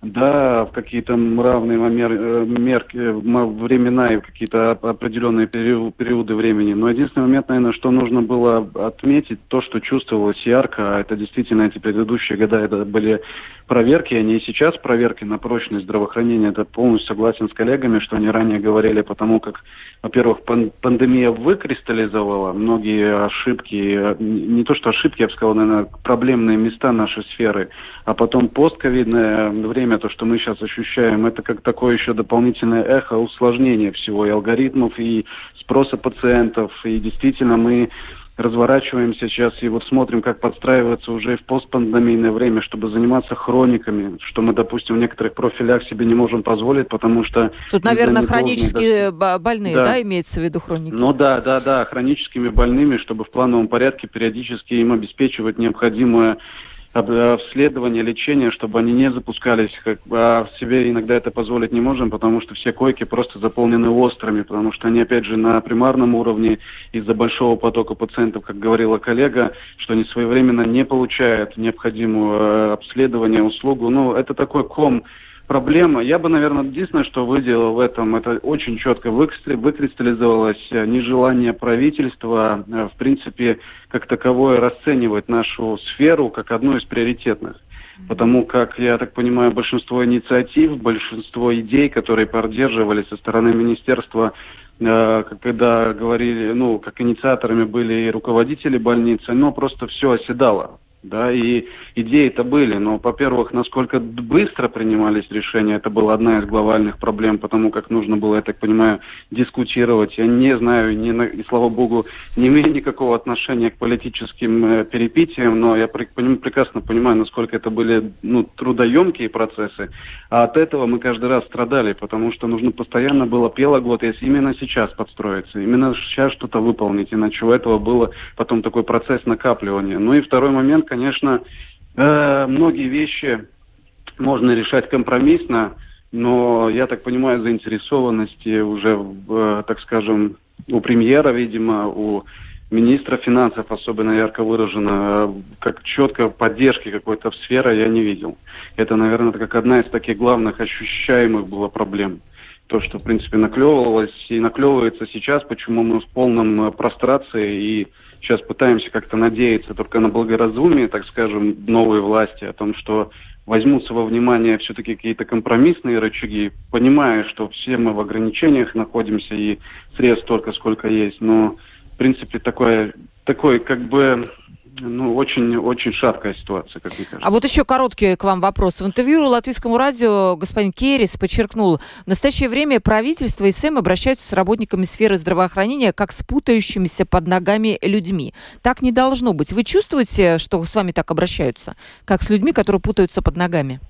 да, в какие-то равные мер, э, мерки, времена и в какие-то определенные периоды времени. Но единственный момент, наверное, что нужно было отметить, то, что чувствовалось ярко, а это действительно эти предыдущие года, это были проверки, они и сейчас проверки на прочность здравоохранения. Это полностью согласен с коллегами, что они ранее говорили, потому как, во-первых, пандемия выкристаллизовала многие ошибки, не то что ошибки, я бы сказал, наверное, проблемные места нашей сферы, а потом постковидное время, то, что мы сейчас ощущаем, это как такое еще дополнительное эхо усложнения всего и алгоритмов, и спроса пациентов, и действительно мы разворачиваемся сейчас и вот смотрим, как подстраиваться уже в постпандемийное время, чтобы заниматься хрониками, что мы, допустим, в некоторых профилях себе не можем позволить, потому что... Тут, наверное, хронические да, больные, да. да, имеется в виду хроники? Ну да, да, да, хроническими больными, чтобы в плановом порядке периодически им обеспечивать необходимое обследование, лечение, чтобы они не запускались. Как, а себе иногда это позволить не можем, потому что все койки просто заполнены острыми, потому что они, опять же, на примарном уровне из-за большого потока пациентов, как говорила коллега, что они своевременно не получают необходимую э, обследование, услугу. Ну, это такой ком проблема. Я бы, наверное, единственное, что выделил в этом, это очень четко выкристаллизовалось э, нежелание правительства, э, в принципе, как таковое расценивать нашу сферу как одну из приоритетных. Потому как, я так понимаю, большинство инициатив, большинство идей, которые поддерживались со стороны министерства, э, когда говорили, ну, как инициаторами были и руководители больницы, но просто все оседало да, и идеи-то были, но, во-первых, насколько быстро принимались решения, это была одна из глобальных проблем, потому как нужно было, я так понимаю, дискутировать. Я не знаю, не, и слава богу, не имею никакого отношения к политическим э, перепитиям, но я при, прекрасно понимаю, насколько это были ну, трудоемкие процессы, а от этого мы каждый раз страдали, потому что нужно постоянно было пелогод, если именно сейчас подстроиться, именно сейчас что-то выполнить, иначе у этого было потом такой процесс накапливания. Ну и второй момент, конечно, э, многие вещи можно решать компромиссно, но, я так понимаю, заинтересованности уже, э, так скажем, у премьера, видимо, у министра финансов особенно ярко выражено, как четко поддержки какой-то в сферы я не видел. Это, наверное, как одна из таких главных ощущаемых было проблем. То, что, в принципе, наклевывалось и наклевывается сейчас, почему мы в полном э, прострации и сейчас пытаемся как-то надеяться только на благоразумие, так скажем, новой власти, о том, что возьмутся во внимание все-таки какие-то компромиссные рычаги, понимая, что все мы в ограничениях находимся и средств столько, сколько есть, но, в принципе, такое, такой как бы ну, очень-очень шаткая ситуация, как мне кажется. А вот еще короткий к вам вопрос. В интервью Латвийскому радио господин Керрис подчеркнул, в настоящее время правительство и СМ обращаются с работниками сферы здравоохранения как с путающимися под ногами людьми. Так не должно быть. Вы чувствуете, что с вами так обращаются, как с людьми, которые путаются под ногами?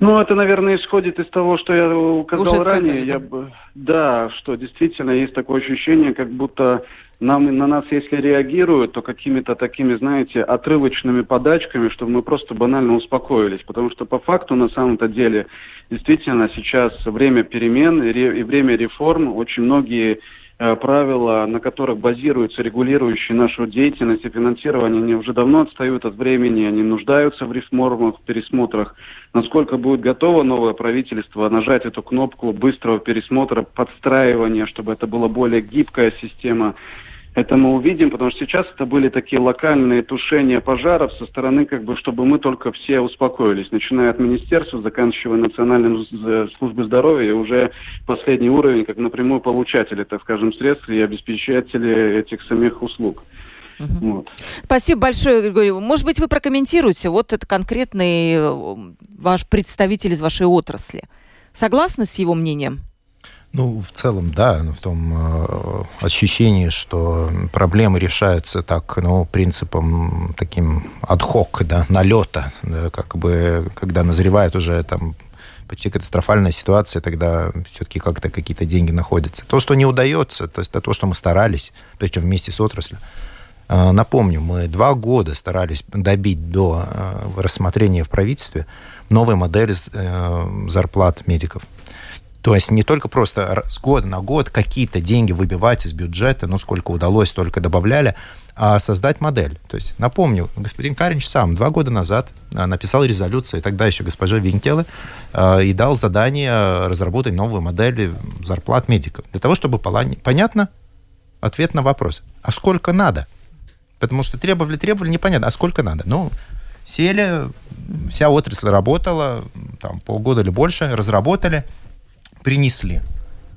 Ну, это, наверное, исходит из того, что я указал Уже сказали, ранее. Да? Я бы, да, что действительно есть такое ощущение, как будто нам, на нас, если реагируют, то какими-то такими, знаете, отрывочными подачками, чтобы мы просто банально успокоились. Потому что по факту, на самом-то деле, действительно сейчас время перемен и время реформ. Очень многие Э, правила, на которых базируются регулирующие нашу деятельность и финансирование, они уже давно отстают от времени, они нуждаются в реформах, пересмотрах. Насколько будет готово новое правительство нажать эту кнопку быстрого пересмотра, подстраивания, чтобы это была более гибкая система это мы увидим, потому что сейчас это были такие локальные тушения пожаров со стороны, как бы, чтобы мы только все успокоились, начиная от министерства, заканчивая Национальной службой здоровья, и уже последний уровень, как напрямую получатели, так скажем, средств и обеспечатели этих самих услуг. Угу. Вот. Спасибо большое, Григорий. Может быть, вы прокомментируете, вот это конкретный э, ваш представитель из вашей отрасли. Согласны с его мнением? Ну, в целом, да, в том э, ощущении, что проблемы решаются так, ну, принципом таким адхок, да, налета, да, как бы, когда назревает уже там почти катастрофальная ситуация, тогда все-таки как-то какие-то деньги находятся. То, что не удается, то есть то, что мы старались, причем вместе с отраслью. Э, напомню, мы два года старались добить до э, рассмотрения в правительстве новой модели э, зарплат медиков – то есть не только просто с года на год какие-то деньги выбивать из бюджета, ну, сколько удалось, столько добавляли, а создать модель. То есть, напомню, господин Каринч сам два года назад а, написал резолюцию, тогда еще госпожа Винкелы, а, и дал задание разработать новую модель зарплат медиков. Для того, чтобы понятно ответ на вопрос, а сколько надо? Потому что требовали, требовали, непонятно, а сколько надо? Ну, сели, вся отрасль работала, там, полгода или больше, разработали, принесли.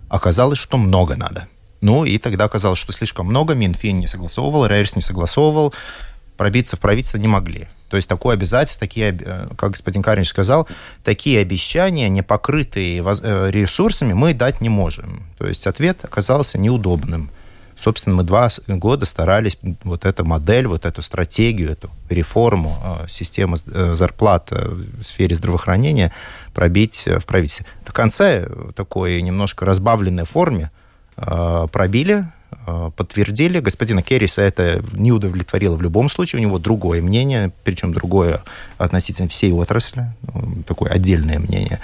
Оказалось, что много надо. Ну, и тогда оказалось, что слишком много, Минфин не согласовывал, Рейерс не согласовывал, пробиться в правительство не могли. То есть такое обязательство, такие, э, как господин Каринч сказал, такие обещания, не покрытые э, ресурсами, мы дать не можем. То есть ответ оказался неудобным. Собственно, мы два года старались вот эту модель, вот эту стратегию, эту реформу э, системы зарплат в сфере здравоохранения пробить в правительстве. В конце такой немножко разбавленной форме э, пробили, э, подтвердили. Господина Керриса это не удовлетворило в любом случае. У него другое мнение, причем другое относительно всей отрасли, такое отдельное мнение.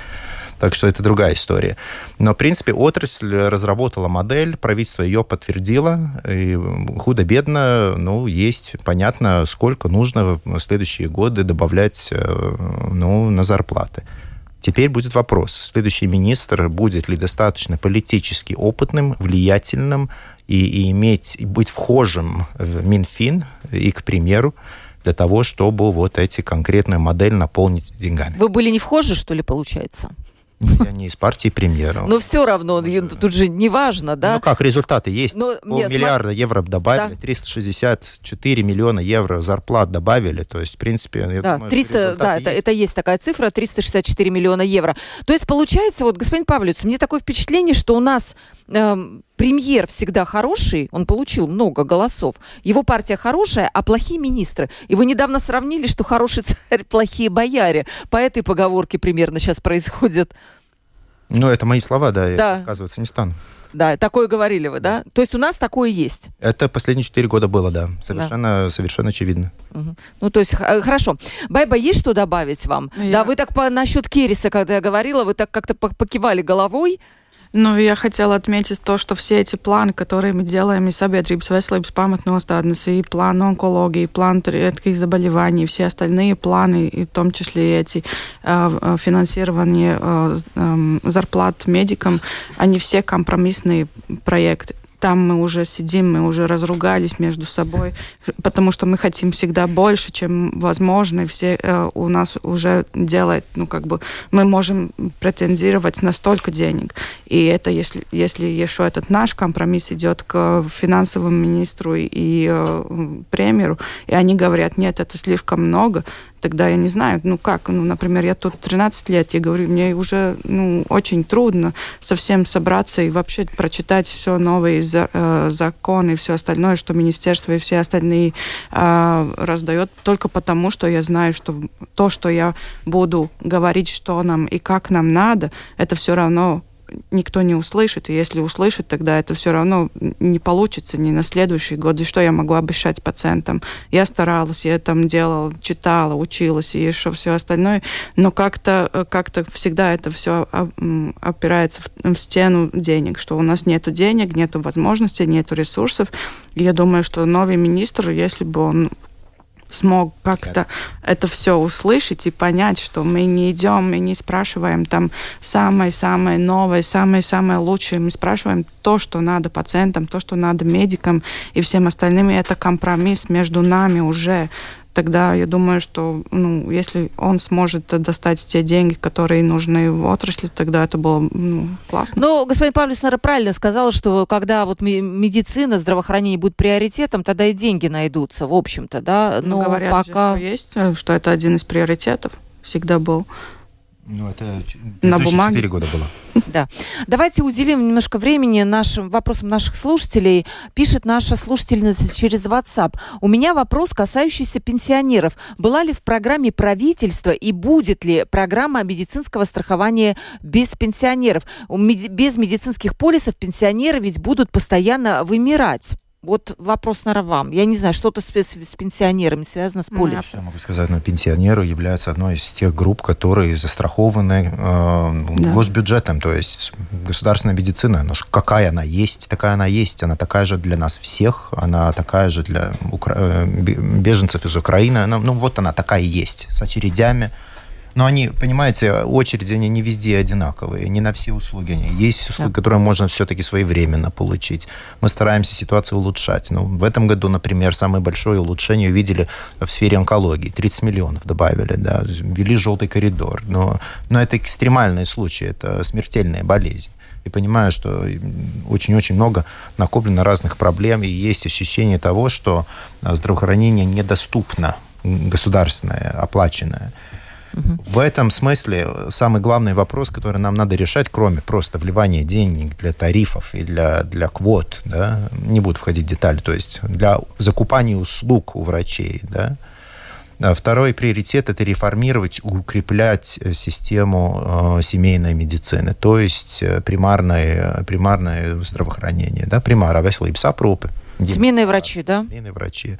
Так что это другая история. Но, в принципе, отрасль разработала модель, правительство ее подтвердило, и худо-бедно, ну, есть, понятно, сколько нужно в следующие годы добавлять э, ну, на зарплаты. Теперь будет вопрос. Следующий министр будет ли достаточно политически опытным, влиятельным и, и иметь, и быть вхожим в Минфин и к примеру для того, чтобы вот эти конкретную модель наполнить деньгами. Вы были не вхожи, что ли, получается? Ну, я не из партии премьера. Но все равно, тут же не важно, да? Ну как, результаты есть. Но, нет, миллиарда евро добавили, да. 364 миллиона евро зарплат добавили, то есть, в принципе, я да, думаю, 300, да, есть. Это, это есть такая цифра, 364 миллиона евро. То есть, получается, вот, господин Павлюц, мне такое впечатление, что у нас эм, премьер всегда хороший, он получил много голосов, его партия хорошая, а плохие министры. И вы недавно сравнили, что хороший царь, плохие бояре. По этой поговорке примерно сейчас происходит. Ну, это мои слова, да, да. я отказываться не стану. Да, такое говорили вы, да? То есть у нас такое есть? Это последние четыре года было, да. Совершенно, да. совершенно очевидно. Угу. Ну, то есть, хорошо. Байба, есть что добавить вам? Ну, я... Да, вы так по, насчет Керриса, когда я говорила, вы так как-то покивали головой. Ну, я хотела отметить то, что все эти планы, которые мы делаем, и sabiedrības veselības pamatnostādnes, и план онкологии, и план редких заболеваний, и все остальные планы, и в том числе эти э, финансирование э, э, зарплат медикам, они все компромиссные проекты. Там мы уже сидим, мы уже разругались между собой, потому что мы хотим всегда больше, чем возможно, и все э, у нас уже делает, ну, как бы, мы можем претендировать на столько денег. И это, если, если еще этот наш компромисс идет к финансовому министру и э, премьеру, и они говорят, нет, это слишком много, тогда я не знаю, ну как, ну, например, я тут 13 лет, я говорю, мне уже, ну, очень трудно совсем собраться и вообще прочитать все новые за, э, законы и все остальное, что министерство и все остальные э, раздает, только потому, что я знаю, что то, что я буду говорить, что нам и как нам надо, это все равно никто не услышит, и если услышит, тогда это все равно не получится ни на следующий год. И что я могу обещать пациентам? Я старалась, я там делала, читала, училась и еще все остальное, но как-то как всегда это все опирается в, в стену денег, что у нас нету денег, нету возможностей, нету ресурсов. И я думаю, что новый министр, если бы он смог как-то это все услышать и понять, что мы не идем, мы не спрашиваем там самое-самое новое, самое-самое лучшее, мы спрашиваем то, что надо пациентам, то, что надо медикам и всем остальным, и это компромисс между нами уже тогда я думаю, что ну, если он сможет достать те деньги, которые нужны в отрасли, тогда это было ну, классно. Ну, господин Павлович, наверное, правильно сказал, что когда вот медицина, здравоохранение будет приоритетом, тогда и деньги найдутся, в общем-то, да. Но ну, говорят пока... же, что есть, э, что это один из приоритетов всегда был. Ну, это на бумаге. года было. Да. Давайте уделим немножко времени нашим вопросам наших слушателей. Пишет наша слушательница через WhatsApp. У меня вопрос, касающийся пенсионеров. Была ли в программе правительства и будет ли программа медицинского страхования без пенсионеров? Без медицинских полисов пенсионеры ведь будут постоянно вымирать. Вот вопрос, наверное, вам. Я не знаю, что-то с, с, с пенсионерами связано с полисом. Я могу сказать, но пенсионеры являются одной из тех групп, которые застрахованы э, да. госбюджетом, то есть государственная медицина. Но какая она есть, такая она есть. Она такая же для нас всех, она такая же для укра... Э, беженцев из Украины. Ну, ну, вот она такая есть, с очередями но они, понимаете, очереди, они не везде одинаковые, не на все услуги. Они есть услуги, да. которые можно все-таки своевременно получить. Мы стараемся ситуацию улучшать. Ну, в этом году, например, самое большое улучшение увидели в сфере онкологии. 30 миллионов добавили, да, ввели желтый коридор. Но, но это экстремальные случаи, это смертельная болезнь и понимаю, что очень-очень много накоплено разных проблем, и есть ощущение того, что здравоохранение недоступно государственное, оплаченное. В этом смысле самый главный вопрос, который нам надо решать, кроме просто вливания денег для тарифов и для, для квот, да, не буду входить в детали, то есть для закупания услуг у врачей, да, Второй приоритет – это реформировать, укреплять э, систему э, семейной медицины, то есть э, примарное, примарное здравоохранение. Да? Примара, veselības aprūpe. Семейные врачи, да? Семейные врачи.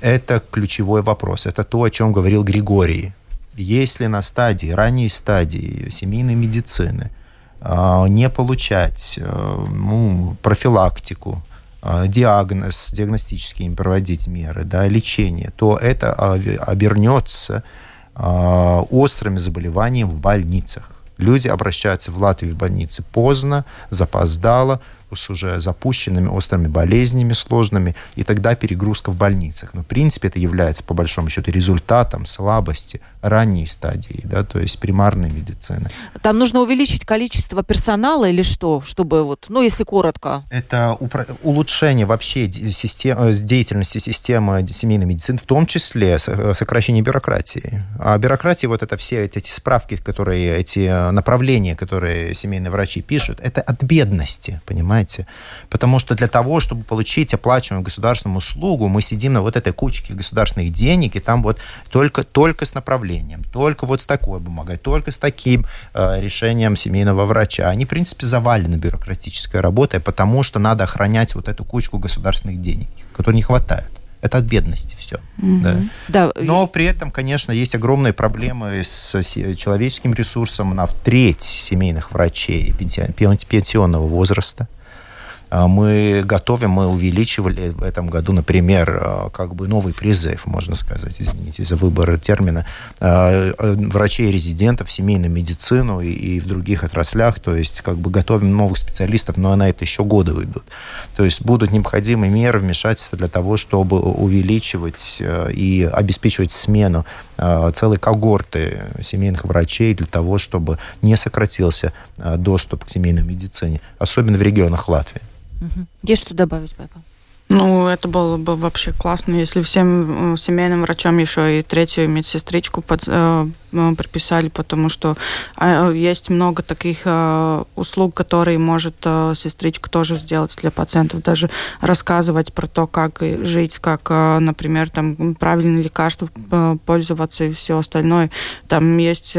Это ключевой вопрос. Это то, о чем говорил Григорий если на стадии, ранней стадии семейной медицины а, не получать а, ну, профилактику, а, диагноз, диагностические проводить меры, да, лечение, то это обернется острыми заболеваниями в больницах. Люди обращаются в Латвию в больницы поздно, запоздало, с уже запущенными острыми болезнями сложными, и тогда перегрузка в больницах. Но, в принципе, это является, по большому счету, результатом слабости ранней стадии, да, то есть примарной медицины. Там нужно увеличить количество персонала или что, чтобы вот, ну, если коротко? Это улучшение вообще систем, э, деятельности системы семейной медицины, в том числе э, сокращение бюрократии. А бюрократия, вот это все эти справки, которые, эти э, направления, которые семейные врачи пишут, это от бедности, понимаете? Понимаете? Потому что для того, чтобы получить оплачиваемую государственную услугу, мы сидим на вот этой кучке государственных денег, и там вот только, только с направлением, только вот с такой бумагой, только с таким э, решением семейного врача. Они, в принципе, завалены бюрократической работой, потому что надо охранять вот эту кучку государственных денег, которой не хватает. Это от бедности все. Mm-hmm. Да. Да. Но при этом, конечно, есть огромные проблемы с человеческим ресурсом на в треть семейных врачей пенсионного возраста. А, мы готовим, мы увеличивали в этом году, например, а, как бы новый призыв, можно сказать, извините за выбор термина, а, врачей-резидентов в семейную медицину и в других отраслях, то есть как бы готовим новых специалистов, но на это еще годы уйдут. То есть будут необходимы меры вмешательства для того, чтобы увеличивать и обеспечивать смену целой когорты семейных врачей для того, чтобы не сократился доступ к семейной медицине, особенно в регионах Латвии. Угу. Есть что добавить, Папа? Ну, это было бы вообще классно, если всем семейным врачам еще и третью медсестричку под, э, Э, прописали, потому что э, есть много таких э, услуг, которые может сестричка тоже сделать для пациентов, даже рассказывать про то, как жить, как, например, там правильные лекарства пользоваться и все остальное. Там есть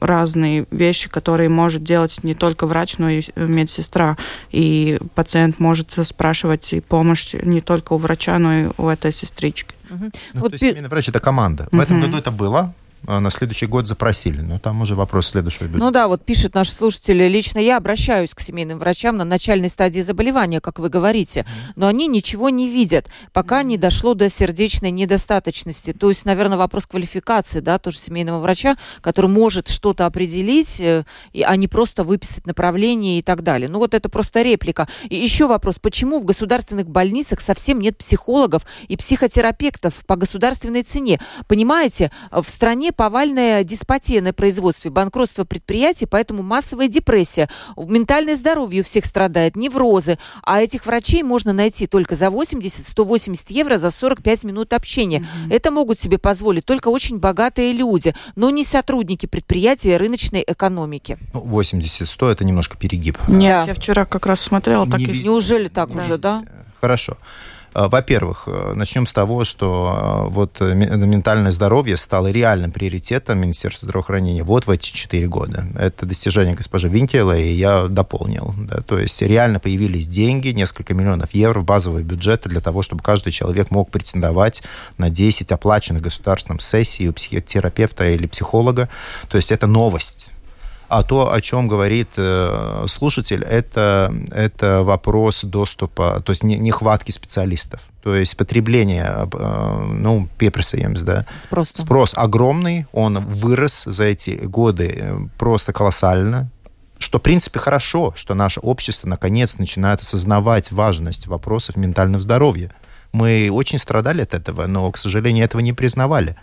разные вещи, которые может делать не только врач, но и медсестра. И пациент может спрашивать и помощь не только у врача, но и у этой сестрички. Угу. Ну, вот то есть семейный врач это команда. В этом году это было, на следующий год запросили. Но там уже вопрос следующего бюджета. Ну да, вот пишет наш слушатель, лично я обращаюсь к семейным врачам на начальной стадии заболевания, как вы говорите, но они ничего не видят, пока не дошло до сердечной недостаточности. То есть, наверное, вопрос квалификации, да, тоже семейного врача, который может что-то определить, э, а не просто выписать направление и так далее. Ну вот это просто реплика. И еще вопрос, почему в государственных больницах совсем нет психологов и психотерапевтов по государственной цене? Понимаете, в стране повальная деспотия на производстве, банкротство предприятий, поэтому массовая депрессия. Ментальное здоровье у всех страдает, неврозы. А этих врачей можно найти только за 80-180 евро за 45 минут общения. Mm-hmm. Это могут себе позволить только очень богатые люди, но не сотрудники предприятия рыночной экономики. 80-100 ну, это немножко перегиб. Нет, я вчера как раз смотрела. Так не... и... Неужели так да. уже, да? Хорошо. Э, во-первых, э, начнем с того, что э, вот ментальное здоровье стало реальным приоритетом Министерства здравоохранения вот в эти четыре года. Это достижение госпожи Винтела, и я дополнил. Да, то есть реально появились деньги, несколько миллионов евро в базовый бюджет для того, чтобы каждый человек мог претендовать на 10 оплаченных государственным сессий у психотерапевта или психолога. То есть это новость а то, о чем говорит э, слушатель, это, это вопрос доступа, то есть нехватки специалистов. То есть потребление, э, ну, пепресоемс, да. Спрос. Спрос огромный, он вырос за эти годы э, просто колоссально что, в принципе, хорошо, что наше общество наконец начинает осознавать важность вопросов ментального здоровья. Мы очень страдали от этого, но, к сожалению, этого не признавали.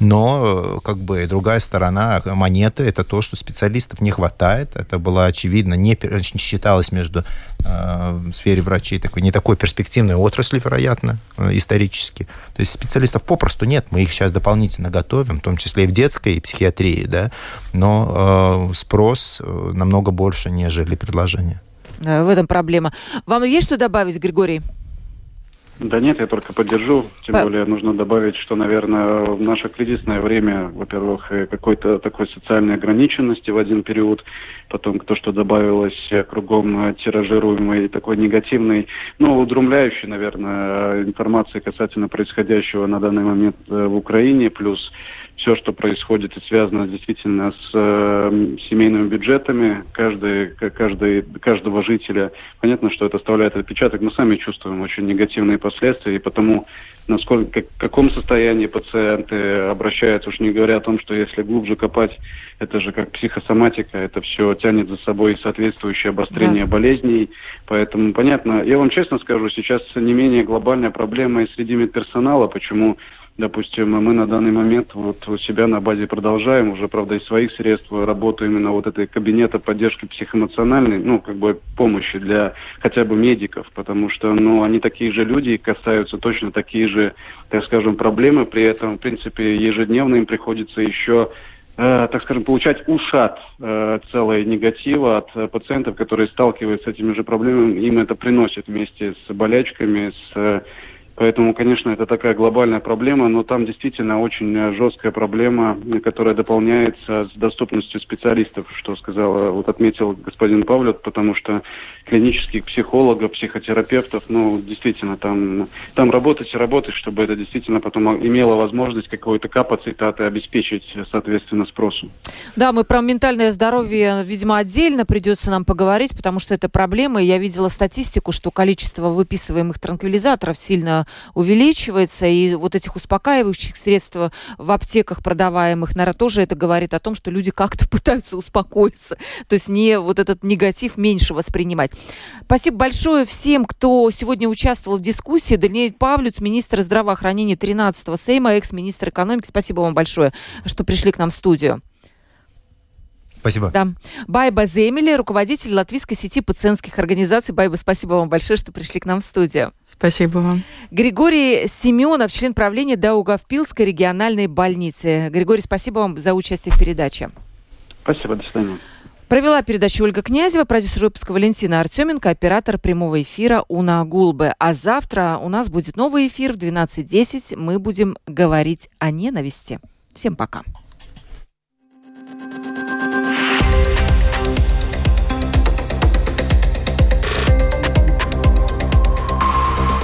Но, как бы, другая сторона монеты – это то, что специалистов не хватает. Это было очевидно, не считалось между э, сфере врачей такой, не такой перспективной отрасли, вероятно, э, исторически. То есть специалистов попросту нет. Мы их сейчас дополнительно готовим, в том числе и в детской и психиатрии, да. Но э, спрос э, намного больше, нежели предложение. В этом проблема. Вам есть что добавить, Григорий? Да нет, я только поддержу. Тем По... более нужно добавить, что, наверное, в наше кризисное время, во-первых, какой-то такой социальной ограниченности в один период, потом то, что добавилось кругом тиражируемой такой негативной, ну, удрумляющей, наверное, информации касательно происходящего на данный момент э, в Украине, плюс все, что происходит и связано действительно с э, семейными бюджетами каждый, каждый, каждого жителя. Понятно, что это оставляет отпечаток. Мы сами чувствуем очень негативные последствия, и потому насколько, как, в каком состоянии пациенты обращаются, уж не говоря о том, что если глубже копать, это же как психосоматика, это все тянет за собой соответствующее обострение да. болезней. Поэтому, понятно, я вам честно скажу, сейчас не менее глобальная проблема и среди медперсонала, почему Допустим, мы на данный момент вот у себя на базе продолжаем, уже, правда, из своих средств работу именно вот этой кабинета поддержки психоэмоциональной, ну, как бы помощи для хотя бы медиков, потому что, ну, они такие же люди, касаются точно такие же, так скажем, проблемы, при этом, в принципе, ежедневно им приходится еще э, так скажем, получать ушат э, целой негатива от э, пациентов, которые сталкиваются с этими же проблемами, им это приносит вместе с болячками, с Поэтому, конечно, это такая глобальная проблема, но там действительно очень жесткая проблема, которая дополняется с доступностью специалистов, что сказал, вот отметил господин Павлет, потому что клинических психологов, психотерапевтов, ну, действительно, там, там работать и работать, чтобы это действительно потом имело возможность какой-то капацитат и обеспечить, соответственно, спросу. Да, мы про ментальное здоровье, видимо, отдельно придется нам поговорить, потому что это проблема. Я видела статистику, что количество выписываемых транквилизаторов сильно увеличивается, и вот этих успокаивающих средств в аптеках продаваемых, наверное, тоже это говорит о том, что люди как-то пытаются успокоиться, то есть не вот этот негатив меньше воспринимать. Спасибо большое всем, кто сегодня участвовал в дискуссии. Даниэль Павлюц, министр здравоохранения 13-го Сейма, экс-министр экономики. Спасибо вам большое, что пришли к нам в студию. Спасибо. Да. Байба Земели, руководитель латвийской сети пациентских организаций. Байба, спасибо вам большое, что пришли к нам в студию. Спасибо вам. Григорий Семенов, член правления Даугавпилской региональной больницы. Григорий, спасибо вам за участие в передаче. Спасибо, до свидания. Провела передачу Ольга Князева, продюсер выпуска Валентина Артеменко, оператор прямого эфира Уна Гулбе. А завтра у нас будет новый эфир в 12.10. Мы будем говорить о ненависти. Всем пока.